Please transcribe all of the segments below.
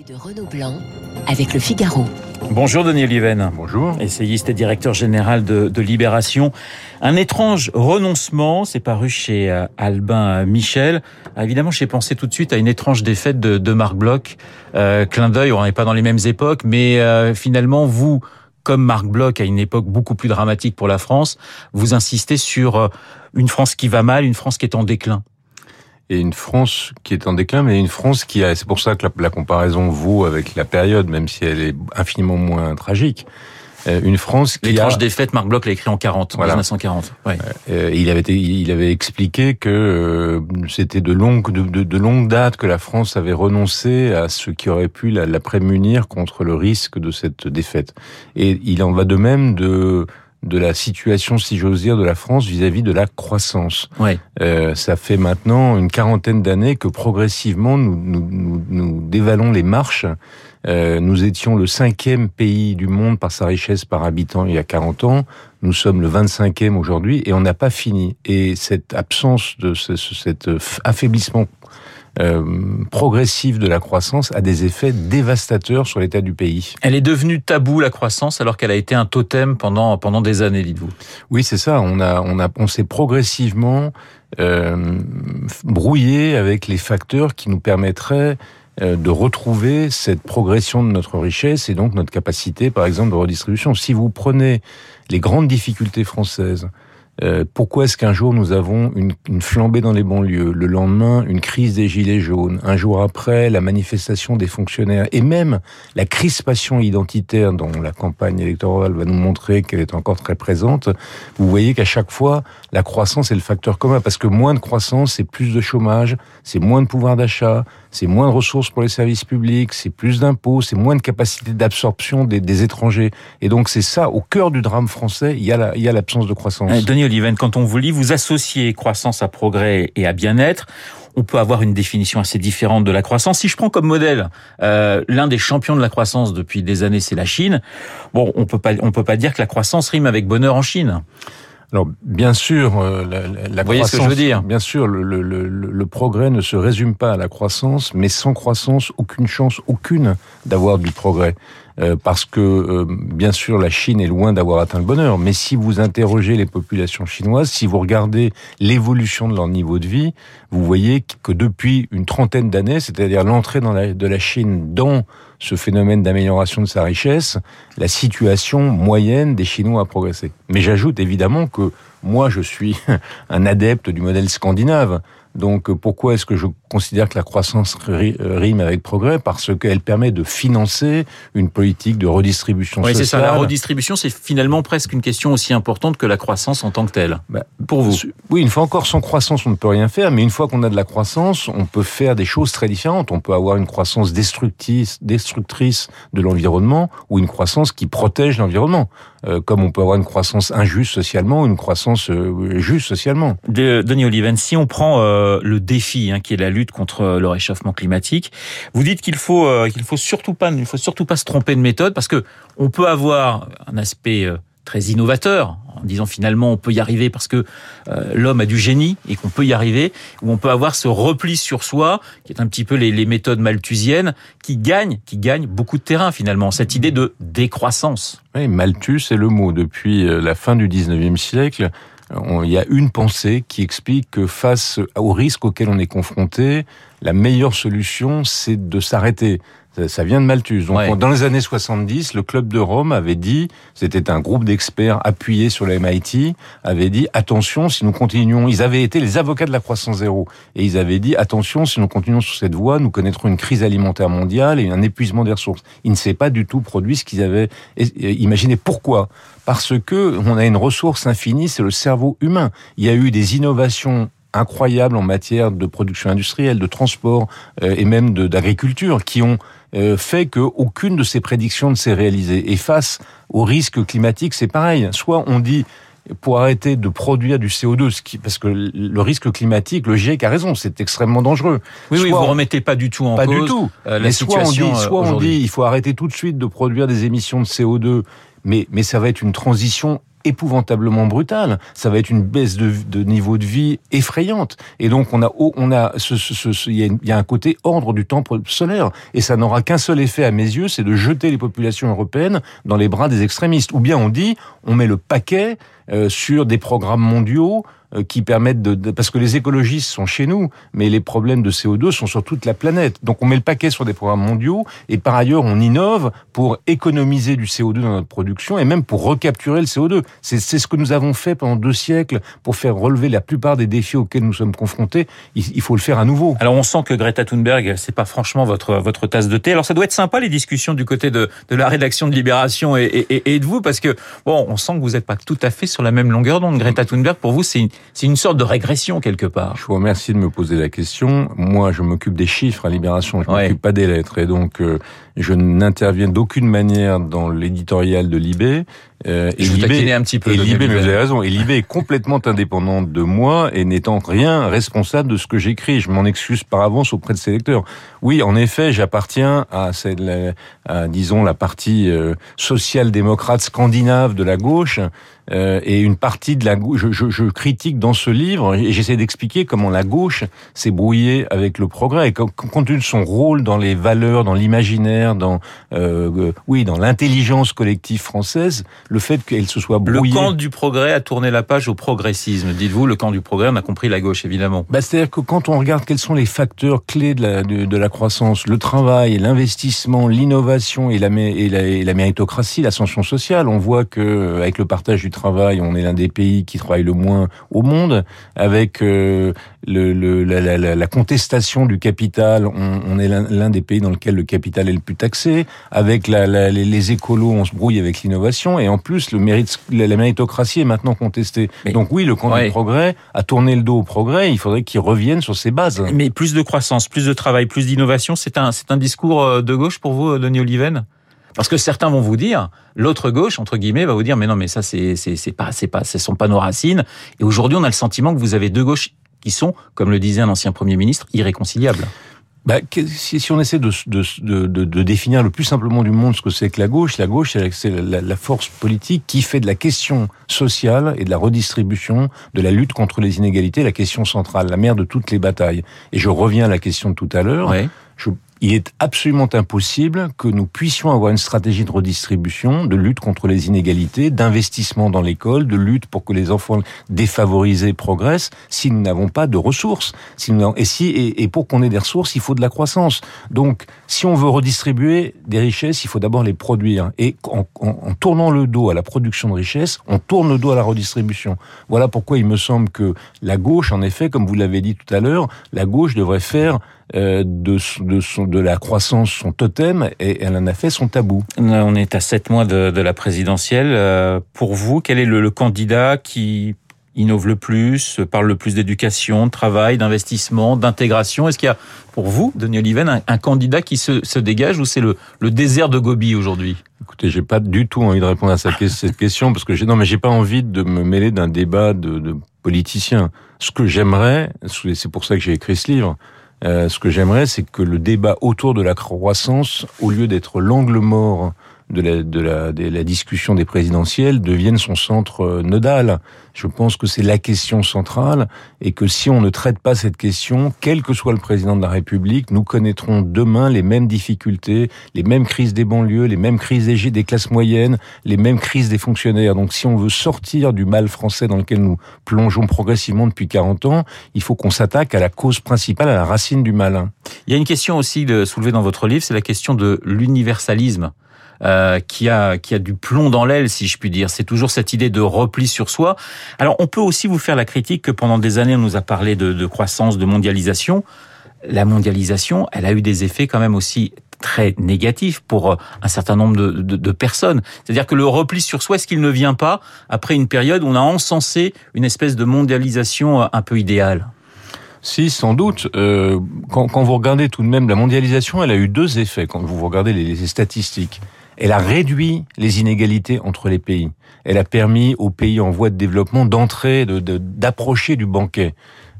de Renaud Blanc avec le Figaro. Bonjour Denis Oliven. Bonjour. Essayiste et directeur général de, de Libération. Un étrange renoncement, c'est paru chez euh, Albin Michel. Ah, évidemment, j'ai pensé tout de suite à une étrange défaite de, de Marc Bloch. Euh, clin d'œil, on n'est pas dans les mêmes époques, mais euh, finalement, vous, comme Marc Bloch à une époque beaucoup plus dramatique pour la France, vous insistez sur euh, une France qui va mal, une France qui est en déclin et une France qui est en déclin, mais une France qui a, c'est pour ça que la, la, comparaison vaut avec la période, même si elle est infiniment moins tragique. Euh, une France qui L'étrange a... défaite, Marc Bloch l'a écrit en 40, voilà. en 1940. Ouais. Euh, il avait il avait expliqué que euh, c'était de longue de, de, de, longue date que la France avait renoncé à ce qui aurait pu la, la prémunir contre le risque de cette défaite. Et il en va de même de de la situation, si j'ose dire, de la France vis-à-vis -vis de la croissance. Ouais. Euh, ça fait maintenant une quarantaine d'années que progressivement nous, nous, nous, nous, dévalons les marches. Euh, nous étions le cinquième pays du monde par sa richesse par habitant il y a 40 ans. Nous sommes le 25e aujourd'hui et on n'a pas fini. Et cette absence de ce, cet affaiblissement euh, progressive de la croissance a des effets dévastateurs sur l'état du pays. Elle est devenue tabou la croissance alors qu'elle a été un totem pendant pendant des années, dites-vous. Oui, c'est ça. On a on a on s'est progressivement euh, brouillé avec les facteurs qui nous permettraient euh, de retrouver cette progression de notre richesse et donc notre capacité, par exemple, de redistribution. Si vous prenez les grandes difficultés françaises, euh, pourquoi est-ce qu'un jour nous avons une, une, flambée dans les banlieues, le lendemain une crise des gilets jaunes, un jour après la manifestation des fonctionnaires et même la crispation identitaire dont la campagne électorale va nous montrer qu'elle est encore très présente, vous voyez qu'à chaque fois la croissance est le facteur commun parce que moins de croissance c'est plus de chômage, c'est moins de pouvoir d'achat, c'est moins de ressources pour les services publics, c'est plus d'impôts, c'est moins de capacité d'absorption des, des, étrangers. Et donc c'est ça, au cœur du drame français, il y a l'absence de croissance. Euh, Oliven, quand on vous lit, vous associez croissance à progrès et à bien-être. On peut avoir une définition assez différente de la croissance. Si je prends comme modèle euh, l'un des champions de la croissance depuis des années, c'est la Chine. Bon, on peut pas, on peut pas dire que la croissance rime avec bonheur en Chine. Alors bien sûr, euh, la, la Vous voyez ce que je veux dire Bien sûr, le, le, le, le, progrès ne se résume pas à la croissance, mais sans croissance, aucune chance, aucune d'avoir du progrès. Euh, parce que euh, bien sûr la Chine est loin d'avoir atteint le bonheur, mais si vous interrogez les populations chinoises, si vous regardez l'évolution de leur niveau de vie, vous voyez que depuis une trentaine d'années, c'est-à-dire l'entrée de la Chine dans ce phénomène d'amélioration de sa richesse, la situation moyenne des Chinois a progressé. Mais j'ajoute évidemment que moi je suis un adepte du modèle scandinave. Donc pourquoi est-ce que je considère que la croissance rime avec progrès Parce qu'elle permet de financer une politique de redistribution oui, sociale. c'est ça. La redistribution, c'est finalement presque une question aussi importante que la croissance en tant que telle. Bah, pour vous Oui, une fois encore, sans croissance, on ne peut rien faire. Mais une fois qu'on a de la croissance, on peut faire des choses très différentes. On peut avoir une croissance destructrice, destructrice de l'environnement ou une croissance qui protège l'environnement. Euh, comme on peut avoir une croissance injuste socialement ou une croissance euh, juste socialement. De, Denis Oliven, si on prend euh, le défi hein, qui est la lutte contre le réchauffement climatique, vous dites qu'il faut euh, qu'il faut surtout pas faut surtout pas se tromper de méthode parce que on peut avoir un aspect euh, très innovateur en disant finalement on peut y arriver parce que euh, l'homme a du génie et qu'on peut y arriver, ou on peut avoir ce repli sur soi qui est un petit peu les, méthodes malthusiennes qui gagnent, qui gagnent beaucoup de terrain finalement, cette idée de décroissance. Oui, Malthus c'est le mot. Depuis la fin du 19e siècle, il y a une pensée qui explique que face aux risques auxquels on est confronté, la meilleure solution, c'est de s'arrêter. Ça vient de Malthus. Donc, ouais. dans les années 70, le Club de Rome avait dit, c'était un groupe d'experts appuyés sur le MIT, avait dit, attention, si nous continuons, ils avaient été les avocats de la croissance zéro, et ils avaient dit, attention, si nous continuons sur cette voie, nous connaîtrons une crise alimentaire mondiale et un épuisement des ressources. Ils ne s'est pas du tout produit ce qu'ils avaient imaginé. Pourquoi? Parce que on a une ressource infinie, c'est le cerveau humain. Il y a eu des innovations incroyables en matière de production industrielle, de transport euh, et même d'agriculture qui ont euh, fait qu'aucune de ces prédictions ne s'est réalisée. Et face aux risques climatiques, c'est pareil. Soit on dit pour arrêter de produire du CO2, ce qui, parce que le risque climatique, le GIEC a raison, c'est extrêmement dangereux. Oui, soit, oui, vous remettez pas du tout en pas cause. du tout. Euh, la Mais soit on dit, soit on dit, il faut arrêter tout de suite de produire des émissions de CO2, mais mais ça va être une transition épouvantablement brutale. Ça va être une baisse de, de niveau de vie effrayante. Et donc on a, on a, il y, a un côté ordre du temple solaire. Et ça n'aura qu'un seul effet à mes yeux, c'est de jeter les populations européennes dans les bras des extrémistes. Ou bien on dit, on met le paquet euh, sur des programmes mondiaux qui permettent de, parce que les écologistes sont chez nous, mais les problèmes de CO2 sont sur toute la planète. Donc on met le paquet sur des programmes mondiaux et par ailleurs on innove pour économiser du CO2 dans notre production et même pour recapturer le CO2. C'est ce que nous avons fait pendant deux siècles pour faire relever la plupart des défis auxquels nous sommes confrontés. Il, faut le faire à nouveau. Alors on sent que Greta Thunberg, c'est pas franchement votre votre tasse de thé. Alors ça doit être sympa les discussions du côté de, de la rédaction de Libération et, et, et de vous parce que bon, on sent que vous n'êtes pas tout à fait sur la même longueur d'onde. Greta Thunberg, pour vous, c'est c'est une sorte de régression quelque part. Je vous remercie de me poser la question. Moi, je m'occupe des chiffres à Libération, je ne m'occupe pas des lettres. Et donc, euh, je n'interviens d'aucune manière dans l'éditorial de Libé. Euh, et Libé, un petit peu. Et Libé, mais vous avez raison. Et Libé est complètement indépendante de moi et n'étant rien responsable de ce que j'écris. Je m'en excuse par avance auprès de ses lecteurs. Oui, en effet, j'appartiens à, cette, à, disons, la partie euh, social-démocrate scandinave de la gauche. Euh, et une partie de la gauche, je, je, je critique dans ce livre et j'essaie d'expliquer comment la gauche s'est brouillée avec le progrès et compte tenu de son rôle dans les valeurs, dans l'imaginaire, dans euh, oui, dans l'intelligence collective française, le fait qu'elle se soit brouillée. Le camp du progrès a tourné la page au progressisme. Dites-vous, le camp du progrès, on a compris la gauche, évidemment. Bah, C'est-à-dire que quand on regarde quels sont les facteurs clés de la, de, de la croissance, le travail, l'investissement, l'innovation et la, et, la, et la méritocratie, l'ascension sociale, on voit que avec le partage du travail, on est l'un des pays qui travaille le moins au monde. Avec euh, le, le, la, la, la, contestation du capital, on, on est l'un des pays dans lequel le capital est le plus taxé. Avec la, les, les, écolos, on se brouille avec l'innovation. Et en plus, le mérite, la, méritocratie est maintenant contestée. Donc oui, le camp du progrès a tourné le dos au progrès. Il faudrait qu'il revienne sur ses bases. Mais plus de croissance, plus de travail, plus d'innovation, c'est un, c'est un discours euh, de gauche pour vous, Denis Oliven? Parce que certains vont vous dire, l'autre gauche entre guillemets va vous dire, mais non, mais ça c'est c'est c'est pas c'est pas ce sont pas nos racines. Et aujourd'hui, on a le sentiment que vous avez deux gauches qui sont, comme le disait un ancien premier ministre, irréconciliables. Bah, si, si on essaie de, de, de, de, définir le plus simplement du monde ce que c'est que la gauche, la gauche, c'est la, la, force politique qui fait de la question sociale et de la redistribution, de la lutte contre les inégalités, la question centrale, la mère de toutes les batailles. Et je reviens à la question de tout à l'heure. Ouais. Je il est absolument impossible que nous puissions avoir une stratégie de redistribution, de lutte contre les inégalités, d'investissement dans l'école, de lutte pour que les enfants défavorisés progressent, si nous n'avons pas de ressources. Si nous et, si, et, pour qu'on ait des ressources, il faut de la croissance. Donc, si on veut redistribuer des richesses, il faut d'abord les produire. Et en, en, tournant le dos à la production de richesses, on tourne le dos à la redistribution. Voilà pourquoi il me semble que la gauche, en effet, comme vous l'avez dit tout à l'heure, la gauche devrait faire de, de, son, de la croissance son totem et elle en a fait son tabou. On est à sept mois de, de la présidentielle. Euh, pour vous, quel est le, le candidat qui innove le plus, parle le plus d'éducation, de travail, d'investissement, d'intégration? Est-ce qu'il y a pour vous, Denis Oliven, un, un candidat qui se, se dégage ou c'est le, le désert de Gobi aujourd'hui? Écoutez, j'ai pas du tout envie de répondre à cette question parce que j'ai non mais j'ai pas envie de me mêler d'un débat de, de politiciens. Ce que j'aimerais, c'est pour ça que j'ai écrit ce livre, euh, ce que j'aimerais, c'est que le débat autour de la croissance, au lieu d'être l'angle mort de la, de, la, de la discussion des présidentielles devienne son centre euh, nodal. Je pense que c'est la question centrale et que si on ne traite pas cette question, quel que soit le président de la République, nous connaîtrons demain les mêmes difficultés, les mêmes crises des banlieues, les mêmes crises des, des classes moyennes, les mêmes crises des fonctionnaires. Donc si on veut sortir du mal français dans lequel nous plongeons progressivement depuis 40 ans, il faut qu'on s'attaque à la cause principale, à la racine du mal. Il y a une question aussi soulevée dans votre livre, c'est la question de l'universalisme. Euh, qui a qui a du plomb dans l'aile, si je puis dire. C'est toujours cette idée de repli sur soi. Alors, on peut aussi vous faire la critique que pendant des années, on nous a parlé de, croissance, de mondialisation. La mondialisation, elle a eu des effets quand même aussi très négatifs pour euh, un certain nombre de, personnes. C'est-à-dire que le repli sur soi, est-ce qu'il ne vient pas après une période où on a encensé une espèce de mondialisation euh, un peu idéale? Si, sans doute. Quand, vous regardez tout de même la mondialisation, elle a eu deux effets. Quand vous regardez les statistiques, elle a réduit les inégalités entre les pays. Elle a permis aux pays en voie de développement d'entrer, d'approcher du banquet.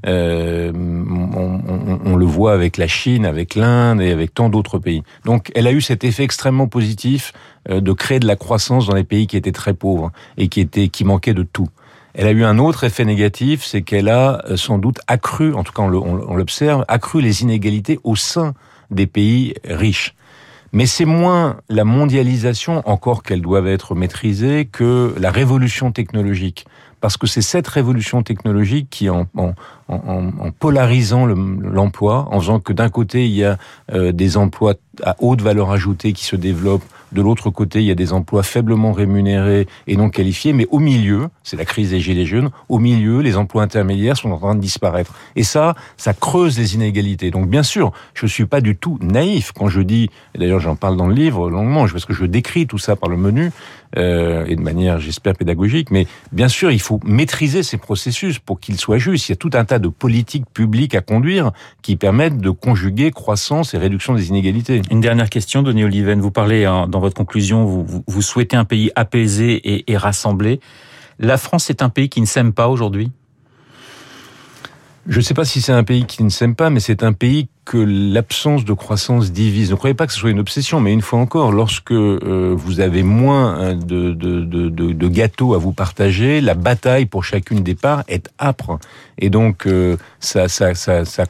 Euh, on, le voit avec la Chine, avec l'Inde et avec tant d'autres pays. Donc, elle a eu cet effet extrêmement positif euh, de créer de la croissance dans les pays qui étaient très pauvres et qui étaient qui manquaient de tout. Elle a eu un autre effet négatif, c'est qu'elle a euh, sans doute accru, en tout cas on l'observe, accru les inégalités au sein des pays riches. Mais c'est moins la mondialisation, encore qu'elle doive être maîtrisée, que la révolution technologique. Parce que c'est cette révolution technologique qui, en, polarisant l'emploi, en faisant que d'un côté, il y a euh, des emplois à haute valeur ajoutée qui se développent de l'autre côté, il y a des emplois faiblement rémunérés et non qualifiés, mais au milieu, c'est la crise des gilets jaunes, au milieu, les emplois intermédiaires sont en train de disparaître. Et ça, ça creuse les inégalités. Donc bien sûr, je ne suis pas du tout naïf quand je dis, et d'ailleurs j'en parle dans le livre longuement, parce que je décris tout ça par le menu, euh, et de manière, j'espère, pédagogique, mais bien sûr, il faut maîtriser ces processus pour qu'ils soient justes. Il y a tout un tas de politiques publiques à conduire qui permettent de conjuguer croissance et réduction des inégalités. Une dernière question, Denis Oliven. Vous parlez hein, dans votre conclusion, vous, souhaitez un pays apaisé et, et rassemblé. La France est un pays qui ne s'aime pas aujourd'hui? Je ne sais pas si c'est un pays qui ne s'aime pas, mais c'est un pays que l'absence de croissance divise. Ne croyez pas que ce soit une obsession, mais une fois encore, lorsque euh, vous avez moins hein, de, de, gâteaux à vous partager, la bataille pour chacune des parts est âpre. Et donc, euh, ça,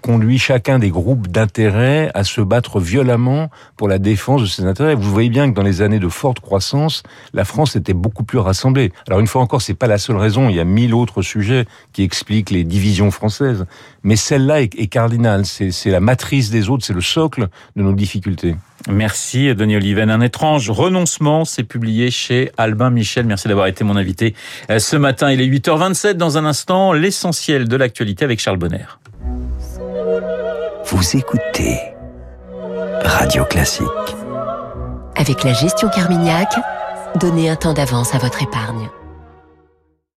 conduit chacun des groupes d'intérêts à se battre violemment pour la défense de ses intérêts. Vous voyez bien que dans les années de forte croissance, la France était beaucoup plus rassemblée. Alors, une fois encore, c'est pas la seule raison. Il y a mille autres sujets qui expliquent les divisions françaises. Mais celle-là est, est cardinale. C'est la matrice des autres, c'est le socle de nos difficultés. Merci Denis Oliven. Un étrange renoncement, c'est publié chez Albin Michel. Merci d'avoir été mon invité euh, ce matin. Il est 8h27 dans un instant, l'essentiel de l'actualité avec Charles Bonner. Vous écoutez Radio Classique. Avec la gestion Carmignac, donnez un temps d'avance à votre épargne.